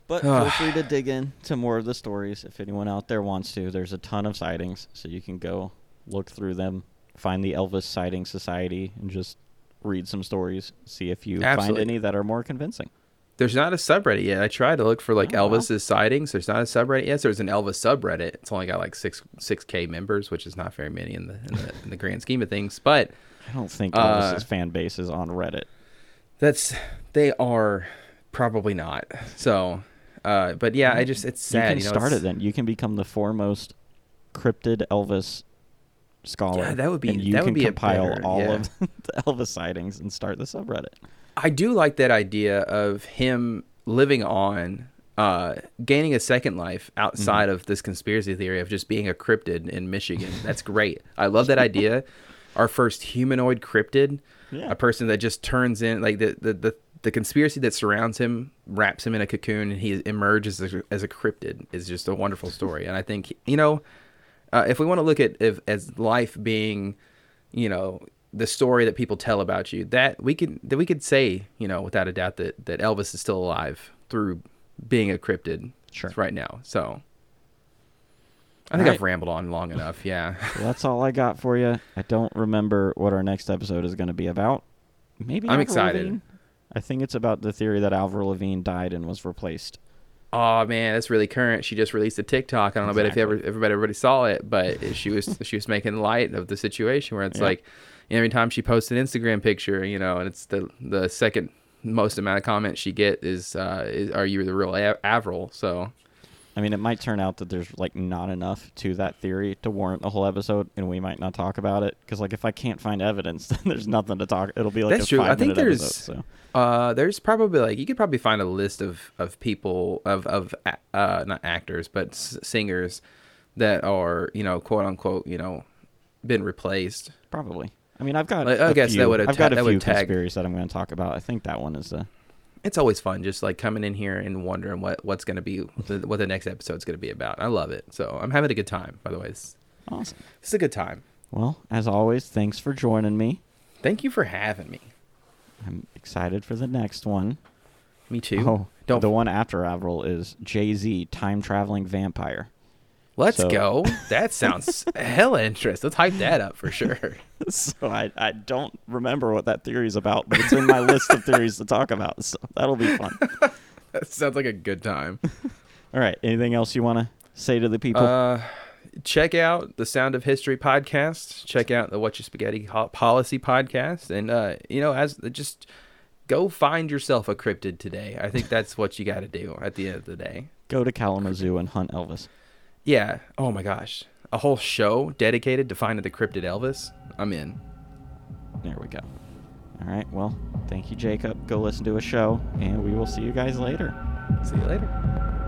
But feel free to dig in to more of the stories if anyone out there wants to. There's a ton of sightings, so you can go look through them, find the Elvis Sighting Society, and just read some stories. See if you find any that are more convincing. There's not a subreddit yet. I tried to look for like Oh, wow. Elvis's sightings. There's not a subreddit yet. There's an Elvis subreddit. It's only got like six six k members, which is not very many in the in the, in the grand scheme of things. But I don't think Uh, Elvis's fan base is on Reddit. that's they are probably not. So, uh, but yeah, I just it's sad. you can know, start it then. You can become the foremost cryptid Elvis scholar. Yeah, that would be- and you that can would be a compile better- all yeah. of the Elvis sightings and start the subreddit. I do like that idea of him living on, uh, gaining a second life outside Mm-hmm. of this conspiracy theory of just being a cryptid in Michigan. That's great. I love that idea. Our first humanoid cryptid, Yeah. a person that just turns in like the the the, the conspiracy that surrounds him wraps him in a cocoon and he emerges as a, as a cryptid is just a wonderful story and i think you know uh, if we want to look at if, as life being you know the story that people tell about you that we could that we could say you know without a doubt that that elvis is still alive through being a cryptid Sure. right now so i think right. i've rambled on long enough yeah Well, that's all I got for you. I don't remember what our next episode is going to be about. Maybe I'm Avril excited. Lavigne? I think it's about the theory that Avril Lavigne died and was replaced. Oh man, that's really current. She just released a TikTok. I don't know if ever, everybody everybody saw it, but she was she was making light of the situation where it's Yeah. like every time she posts an Instagram picture, you know, and it's the the second most amount of comments she get is, uh, is "Are you the real Avril?" So I mean, it might turn out that there's like not enough to that theory to warrant a whole episode, and we might not talk about it because, like, if I can't find evidence, then there's nothing to talk. It'll be like That's a true. I think there's- episode. So Uh, there's probably like you could probably find a list of of people of of uh not actors but s- singers that are you know quote unquote you know been replaced. probably. I mean, I've got. Like, I a guess that few- would I've atta- got a that few would tag- that I'm going to talk about. I think that one is the. It's always fun just like coming in here and wondering what what's gonna be the, what the next episode's gonna be about. I love it. So I'm having a good time. By the way, it's, Awesome. it's a good time. Well, as always, thanks for joining me. Thank you for having me. I'm excited for the next one. Me too. Oh, Don't the one after Avril is Jay Z, time traveling vampire. Let's so- go. That sounds hella interesting. Let's hype that up for sure. so I, I don't remember what that theory is about, but it's in my list of theories to talk about. So that'll be fun. that sounds like a good time. All right. Anything else you want to say to the people? Uh, check out the Sound of History podcast. Check out the What Your Spaghetti Policy podcast, and uh, you know, as just go find yourself a cryptid today. I think that's what you got to do at the end of the day. Go to Kalamazoo and hunt Elvis. Yeah. Oh my gosh, a whole show dedicated to finding the cryptid Elvis. I'm in. There we go. All right. Well, thank you, Jacob. Go listen to a show, and we will see you guys later. See you later.